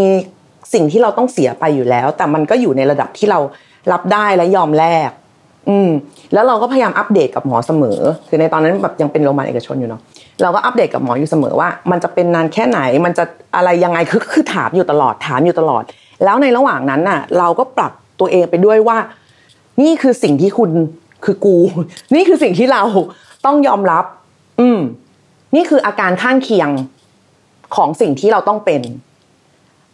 สิ่งที่เราต้องเสียไปอยู่แล้ว แต่มันก็อยู่ในระดับที่เรารับได้และยอมแลกอืมแล้วเราก็พยายามอัปเดตกับหมอเสมอ คือในตอนนั้นแบบยังเป็นโรงพยาบาลเอกชนอยู่เนาะเราก็อัปเดตกับหมออยู่เสมอว่า มันจะเป็นนานแค่ไหน มันจะอะไรยังไงคือคือถามอยู่ตลอดถามอยู่ตลอด แล้วในระหว่างนั้นน่ะ เราก็ปรับตัวเองไปด้วยว่า นี่คือสิ่งที่คุณคือกู นี่คือสิ่งที่เราต้องยอมรับ อืม นี่คืออาการข้างเคียงของสิ่งที่เราต้องเป็น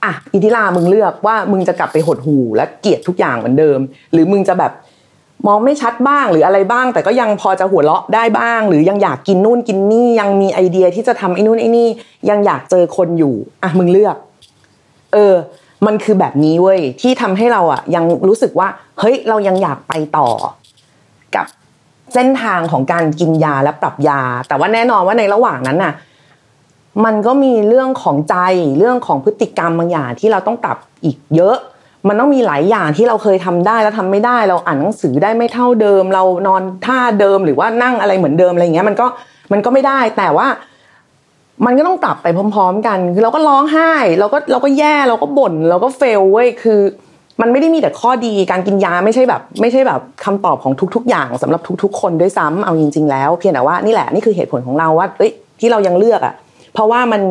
อะอิทิลามึงเลือกว่ามึงจะกลับไปหดหูและเกลียดทุกอย่างเหมือนเดิม หรือมึงจะแบบมองไม่ชัดบ้างหรืออะไรบ้าง แต่ก็ยังพอจะหัวเราะได้บ้าง หรือยังอยากกินนู่นกินนี่ยังมีไอเดียที่จะทำไอ้นู่นไอ้นี่ ยังอยากเจอคนอยู่ อะมึงเลือก เออ มันคือแบบนี้เว้ยที่ทำให้เราอะยังรู้สึกว่า เฮ้ยเรายังอยากไปต่อ กับเส้นทางของการกินยาและปรับยา แต่ว่าแน่นอนว่าในระหว่างนั้นน่ะ มันก็มีเรื่องของใจเรื่องของพฤติกรรมบางอย่างที่เราต้องปรับอีกเยอะ มันต้องมีหลายอย่างที่เราเคยทำได้แล้วทำไม่ได้ เราอ่านหนังสือได้ไม่เท่าเดิม เรานอนท่าเดิมหรือว่านั่งอะไรเหมือนเดิมอะไรเงี้ย มันก็มันก็ไม่ได้แต่ว่า มันก็ต้องปรับไปพร้อม ๆ กัน คือเราก็ร้องไห้ เราก็เราก็แย่เราก็บ่นเราก็เฟลเว้ยคือ มันไม่ได้มีแต่ข้อดีการกินยาไม่ใช่แบบ ไม่ใช่แบบคำตอบของทุก ๆ อย่างสำหรับทุก ๆ คนด้วยซ้ำเอาจริง ๆ แล้วเพียงแต่ว่านี่แหละนี่คือเหตุผลของเราว่าเอ้ยที่เรายังเลือกอะ เพราะว่ามัน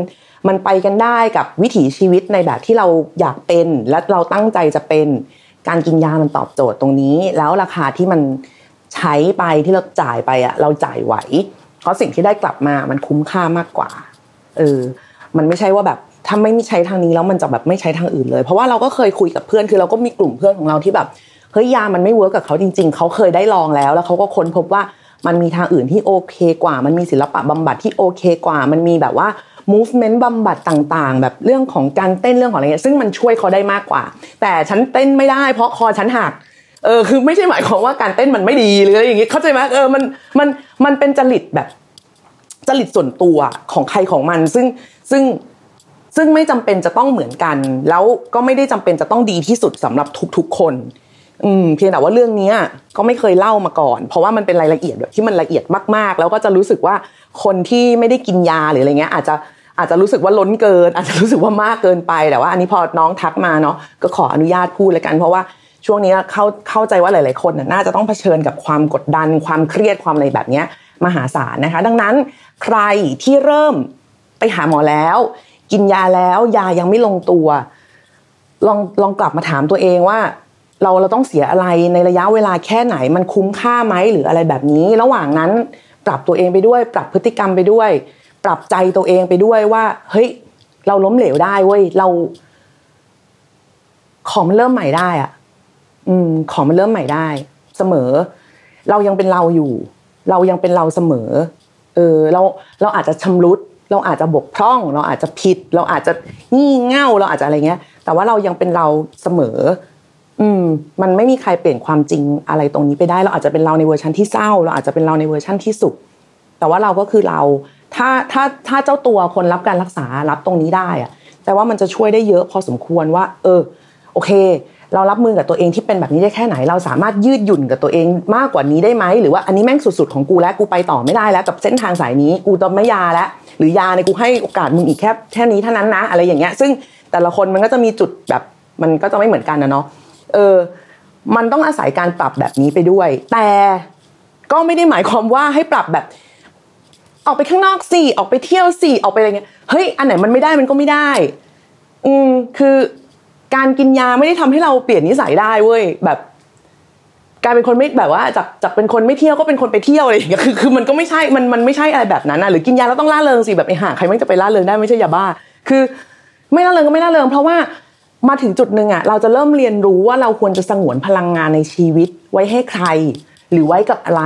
มันไปกันได้กับวิถีชีวิตในแบบที่เราอยากเป็น และเราตั้งใจจะเป็นการกินยามันตอบโจทย์ตรงนี้ แล้วราคาที่มันใช้ไปที่เราจ่ายไปอะเราจ่ายไหว เพราะสิ่งที่ได้กลับมามันคุ้มค่ามากกว่า เออมันไม่ใช่ว่าแบบถ้าไม่ใช้ทางนี้แล้วมันจะแบบไม่ใช้ทางอื่นเลย เพราะว่าเราก็เคยคุยกับเพื่อนคือเราก็มีกลุ่มเพื่อนของเราที่แบบเฮ้ยยามันไม่เวิร์กกับเขาจริง ๆ เขาเคยได้ลองแล้ว แล้วเขาก็ค้นพบว่ามันมีทางอื่นที่โอเคกว่า มันมีศิลปะบำบัดที่โอเคกว่า มันมีแบบว่า movement บำบัดต่างๆ แบบเรื่องของการเต้นเรื่องของอะไรเงี้ยซึ่งมันช่วยเขาได้มากกว่า แต่ฉันเต้นไม่ได้เพราะคอฉันหักเออคือไม่ใช่หมายความว่าการเต้นมันไม่ดีหรืออะไรอย่างงี้เข้าใจไหมเออมันมันมันเป็นจริตแบบ จริตส่วนตัวของใครของมัน ซึ่งซึ่งซึ่งไม่จำเป็นจะต้องเหมือนกัน แล้วก็ไม่ได้จำเป็นจะต้องดีที่สุดสำหรับทุกๆคน อืมเพียงแต่ว่าเรื่องนี้ก็ไม่เคยเล่ามาก่อน เพราะว่ามันเป็นรายละเอียดแบบที่มันละเอียดมากๆ แล้วก็จะรู้สึกว่าคนที่ไม่ได้กินยาหรืออะไรเงี้ยอาจจะอาจจะรู้สึกว่าล้นเกิน อาจจะรู้สึกว่ามากเกินไปแต่ว่าอันนี้พอน้องทักมาเนาะก็ขออนุญาตพูดเลยกัน เพราะว่าช่วงนี้เข้าเข้าใจว่าหลาย ๆ คนน่าจะต้องเผชิญกับความกดดัน ความเครียดความอะไรแบบเนี้ย มหาศาลนะคะ ดังนั้นใครที่เริ่มไปหาหมอแล้ว กินยาแล้วยายังไม่ลงตัว ลองลองกลับมาถามตัวเองว่า เราเราต้องเสียอะไรในระยะเวลาแค่ไหน มันคุ้มค่าไหมหรืออะไรแบบนี้ ระหว่างนั้นปรับตัวเองไปด้วย ปรับพฤติกรรมไปด้วย ปรับใจตัวเองไปด้วยว่า เฮ้ย เราล้มเหลวได้เว้ยเรา ของมันเริ่มใหม่ได้อะอืม ของมันเริ่มใหม่ได้ เสมอ เรายังเป็นเราอยู่ เรายังเป็นเราเสมอเออเราเราอาจจะชำรุด เราอาจจะบกพร่อง เราอาจจะผิด เราอาจจะงี่เง่าเราอาจจะอะไรเงี้ย แต่ว่าเรายังเป็นเราเสมอ อืม มันไม่มีใครเปลี่ยนความจริงอะไรตรงนี้ไปได้ เราอาจจะเป็นเราในเวอร์ชันที่เศร้า เราอาจจะเป็นเราในเวอร์ชันที่สุข แต่ว่าเราก็คือเรา ถ้าถ้าถ้าเจ้าตัวคนรับการรักษารับตรงนี้ได้อะแต่ว่ามันจะช่วยได้เยอะพอสมควรว่า เออ โอเค เรารับมือกับตัวเองที่เป็นแบบนี้ได้แค่ไหน เราสามารถยืดหยุ่นกับตัวเองมากกว่านี้ได้ไหมหรือว่าอันนี้แม่งสุดๆของกูแล้วกูไปต่อไม่ได้แล้วกับเส้นทางสายนี้กูต้องไม่ยาแล้วหรือยาเนี่ยกูให้โอกาสมึงอีกแค่แค่นี้เท่านั้นนะ อะไรอย่างเงี้ย ซึ่งแต่ละคนมันก็จะมีจุดแบบมันก็จะไม่เหมือนกันนะเนาะเออ มันต้องอาศัยการปรับแบบนี้ไปด้วย แต่ก็ไม่ได้หมายความว่าให้ปรับแบบออกไปข้างนอกสิออกไปเที่ยวสิออกไปอะไรเงี้ยเฮ้ยอันไหนมันไม่ได้มันก็ไม่ได้ อืมคือ การกินยาไม่ได้ทำให้เราเปลี่ยนนิสัยได้เว้ยแบบกลายเป็นคนไม่แบบว่าจากจากเป็นคนไม่เที่ยวก็เป็นคนไปเที่ยวอะไรอย่างเงี้ยคือคือมันก็ไม่ใช่มันมันไม่ใช่อะไรแบบนั้นนะหรือกินยาแล้วต้องล่าเริงสิแบบไอ้ห่าใครไม่จะไปล่าเริงได้ไม่ใช่ยาบ้า คือ ไม่ล่าเริงก็ไม่ล่าเริง เพราะว่ามาถึงจุดหนึ่งอะเราจะเริ่มเรียนรู้ว่าเราควรจะสงวนพลังงานในชีวิตไว้ให้ใคร หรือไว้กับอะไร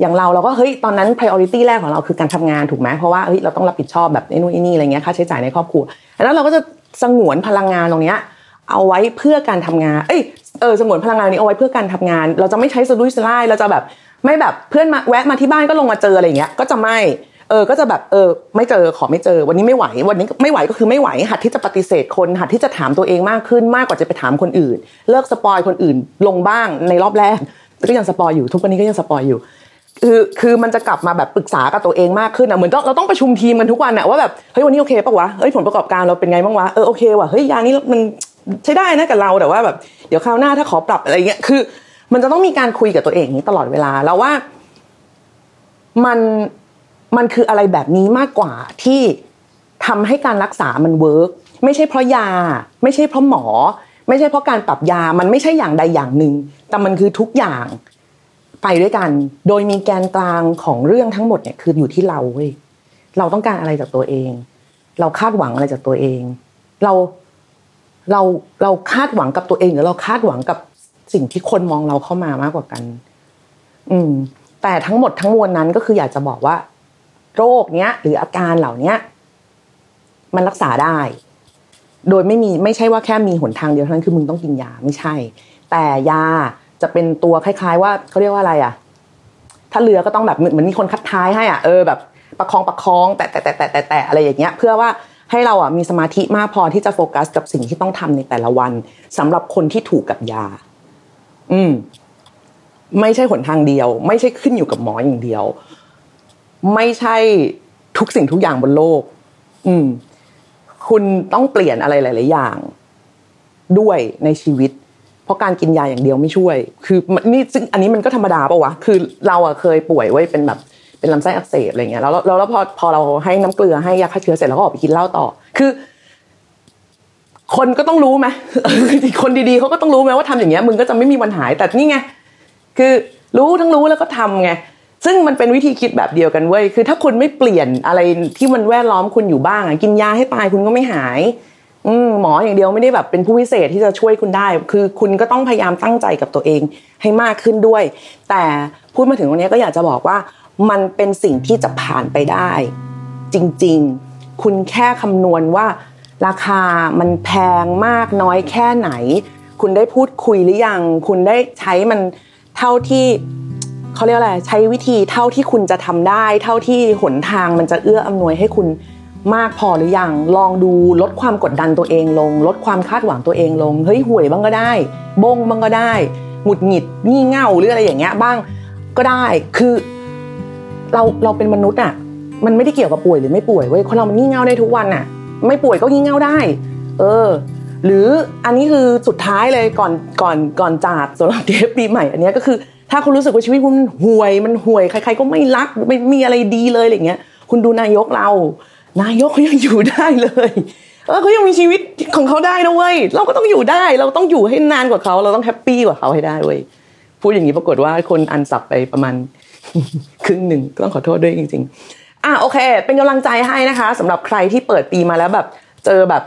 อย่างเราเราก็เฮ้ยตอนนั้น priority แรกของเราคือการทำงานถูกไหมเพราะว่าเฮ้ยเราต้องรับผิดชอบแบบไอ้นู่นไอ้นี่อะไรเงี้ยค่าใช้จ่ายในครอบครัวแล้วเราก็จะสงวนพลังงานตรงเนี้ย เอาไว้เพื่อการทำงาน เอ้ย เออสงวนพลังงานนี้เอาไว้เพื่อการทำงาน เราจะไม่ใช้สะดุ้ยสลายเราจะแบบ ไม่แบบเพื่อนมาแวะมาที่บ้านก็ลงมาเจออะไรอย่างเงี้ย ก็จะไม่ เออ ก็จะแบบ เออ ไม่เจอ ขอไม่เจอ วันนี้ไม่ไหว วันนี้ไม่ไหวก็คือไม่ไหว หัดที่จะปฏิเสธคน หัดที่จะถามตัวเองมากขึ้น มากกว่าจะไปถามคนอื่น เลิก spoil คนอื่น ลงบ้างในรอบแรก ก็ยัง spoil อยู่ ทุกวันนี้ก็ยัง spoil อยู่คือคือมันจะกลับมาแบบปรึกษากับตัวเองมากขึ้นอะเหมือนต้องเราต้องประชุมทีมกันทุกวันอะว่าแบบเฮ้ยวันนี้โอเคปะวะเฮ้ยผลประกอบการเราเป็นไงบ้างวะเออโอเคว่ะเฮ้ยยานี้มัน ใช้ได้นะกับเราแต่ว่าแบบเดี๋ยวคราวหน้าถ้าขอปรับอะไรเงี้ยคือ มันจะต้องมีการคุยกับตัวเองนี้ตลอดเวลาแล้วว่ามันมันคืออะไรแบบนี้มากกว่าที่ทำให้การรักษามัน work ไม่ใช่เพราะยา ไม่ใช่เพราะหมอ ไม่ใช่เพราะการปรับยามันไม่ใช่อย่างใดอย่างหนึ่ง แต่มันคือทุกอย่างไปด้วยกัน โดยมีแกนกลางของเรื่องทั้งหมดเนี่ยคืออยู่ที่เราเว้ยเราต้องการอะไรจากตัวเอง เราคาดหวังอะไรจากตัวเอง เรา เราเราคาดหวังกับตัวเองหรือเราคาดหวังกับสิ่งที่คนมองเราเข้ามามากกว่ากัน อืม แต่ทั้งหมดทั้งมวลนั้นก็คืออยากจะบอกว่า โรคเนี้ย หรืออาการเหล่าเนี้ย มันรักษาได้ โดยไม่มีไม่ใช่ว่าแค่มีหนทางเดียวเท่านั้นคือมึงต้องกินยาไม่ใช่ แต่ยาจะเป็นตัวคล้าย ๆ ว่าเขาเรียกว่าอะไรอะ ถ้าเรือก็ต้องแบบเหมือนมีคนคัดท้ายให้อะเออแบบประคองประคองแต่แต่แต่แต่แต่แต่อะไรอย่างเงี้ย เพื่อว่า ให้เราอะมีสมาธิมากพอที่จะโฟกัสกับสิ่งที่ต้องทำในแต่ละวันสำหรับคนที่ถูกกับยา อืม ไม่ใช่หนทางเดียว ไม่ใช่ขึ้นอยู่กับหมออย่างเดียว ไม่ใช่ทุกสิ่งทุกอย่างบนโลก อืม คุณต้องเปลี่ยนอะไรหลาย ๆ อย่าง ด้วยในชีวิต เพราะการกินยาอย่างเดียวไม่ช่วย คือนี่ซึ่งอันนี้มันก็ธรรมดาปะวะ คือเราอะเคยป่วยไว้เป็นแบบ เป็นลำไส้อักเสบอะไรเงี้ยแล้วแล้วลวพอพอเราให้น้ำเกลือให้ยาฆ่าเชื้อเสร็จเราก็ออกไปกินเหล้าต่อ คือ คนก็ต้องรู้ไหมคนดีๆเขาก็ต้องรู้ไหมว่าทำอย่างเงี้ยมึงก็จะไม่มีวันหายแต่นี่ไงคือรู้ทั้งรู้แล้วก็ทำไงซึ่งมันเป็นวิธีคิดแบบเดียวกันเว้ยคือ ถ้าคุณไม่เปลี่ยนอะไรที่มันแวดล้อมคุณอยู่บ้างอะกินยาให้ตายคุณก็ไม่หาย อืหมออย่างเดียวไม่ได้แบบเป็นผู้พิเศษที่จะช่วยคุณได้ คือคุณก็ต้องพยายามตั้งใจกับตัวเองให้มากขึ้นด้วย แต่พูดมาถึงตรงนี้ก็อยากจะบอกว่า มันเป็นสิ่งที่จะผ่านไปได้ จริงๆ คุณแค่คำนวณว่า ราคามันแพงมากน้อยแค่ไหน คุณได้พูดคุยหรือยัง คุณได้ใช้มันเท่าที่เขาเรียกอะไรใช้วิธีเท่าที่คุณจะทำได้ เท่าที่หนทางมันจะเอื้ออำนวยให้คุณมากพอหรือยังลองดูลดความกดดันตัวเองลง ลดความคาดหวังตัวเองลงเฮ้ยห่วยบ้างก็ได้ บงบ้างก็ได้หงุดหงิดงี่เง่าหรืออะไรอย่างเงี้ยบ้างก็ได้คือ เราเราเป็นมนุษย์อะ มันไม่ได้เกี่ยวกับป่วยหรือไม่ป่วยเว้ยคนเรามันงี่เง่าได้ทุกวันอะ ไม่ป่วยก็งี่เง่าได้ เออ หรืออันนี้คือสุดท้ายเลยก่อนก่อนก่อนจากสำหรับเทปปีใหม่ อันนี้ก็คือ ถ้าคุณรู้สึกว่าชีวิตคุณห่วยมันห่วยใคร ๆ ก็ไม่รักไม่มีอะไรดีเลยอะไรเงี้ย คุณดูนายกเรา นายกเขายังอยู่ได้เลยเออเขายังมีชีวิตของเขาได้นะเว้ย เราก็ต้องอยู่ได้ เราต้องอยู่ให้นานกว่าเขา เราต้องแฮปปี้กว่าเขาให้ได้เว้ย พูดอย่างนี้ปรากฏว่าคนอันสับไปประมาณ ครึ่งหนึ่งต้องขอโทษด้วยจริง ๆ อะโอเค เป็นกำลังใจให้นะคะสำหรับใครที่เปิดปีมาแล้วแบบ เจอแบบ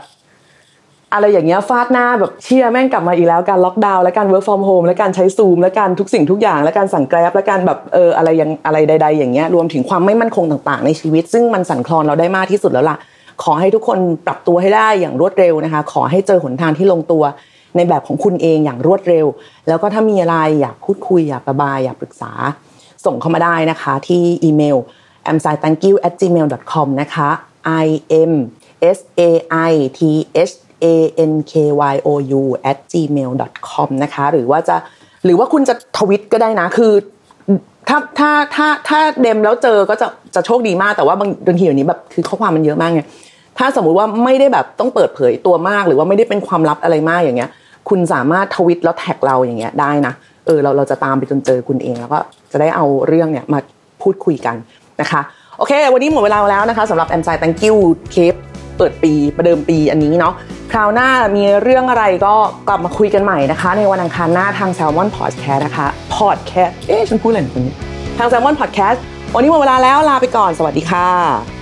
อะไรอย่างเงี้ยฟาดหน้าแบบเชี่ยแม่งกลับมาอีกแล้วการล็อกดาวน์และการ work from home และการใช้ซูมและการทุกสิ่งทุกอย่างและการสั่งแกร็บและการแบบเอออะไรย่างอะไรใด ๆ อย่างเงี้ยรวมถึงความไม่มั่นคงต่างๆ ในชีวิต ซึ่งมันสั่นคลอนเราได้มากที่สุดแล้วล่ะขอให้ทุกคนปรับตัวให้ได้อย่างรวดเร็วนะคะ ขอให้เจอหนทางที่ลงตัวในแบบของคุณเองอย่างรวดเร็ว แล้วก็ถ้ามีอะไรอยากพูดคุยอยากระบายอยากปรึกษา ส่งเข้ามาได้นะคะที่อีเมล a m s i t h a n k y o u at gmail com นะคะ i m s a i t h a n k y o u at gmail com นะคะ หรือว่าจะหรือว่าคุณจะทวิตก็ได้นะ คือถ้าถ้าถ้าถ้าเดมแล้วเจอก็จะจะโชคดีมากแต่ว่าบางบางทีอย่างนี้แบบคือข้อความมันเยอะมากไงถ้าสมมุติว่าไม่ได้แบบต้องเปิดเผยตัวมาก หรือว่าไม่ได้เป็นความลับอะไรมากอย่างเงี้ย คุณสามารถทวิตแล้วแท็กเราอย่างเงี้ยได้นะ เออเราเราจะตามไปจนเจอคุณเองแล้วก็จะได้เอาเรื่องเนี่ยมาพูดคุยกันนะคะโอเค วันนี้หมดเวลาแล้วนะคะสำหรับแอมไซ thank you เคปเปิดปีประเดิมปีอันนี้เนาะคราวหน้ามีเรื่องอะไรก็กลับมาคุยกันใหม่นะคะ ในวันอังคารหน้าทาง Salmon Podcast นะคะ Podcast เอ๊ะฉันพูดอะไรคุณเนี่ยทาง Salmon Podcast วันนี้หมดเวลาแล้วลาไปก่อนสวัสดีค่ะ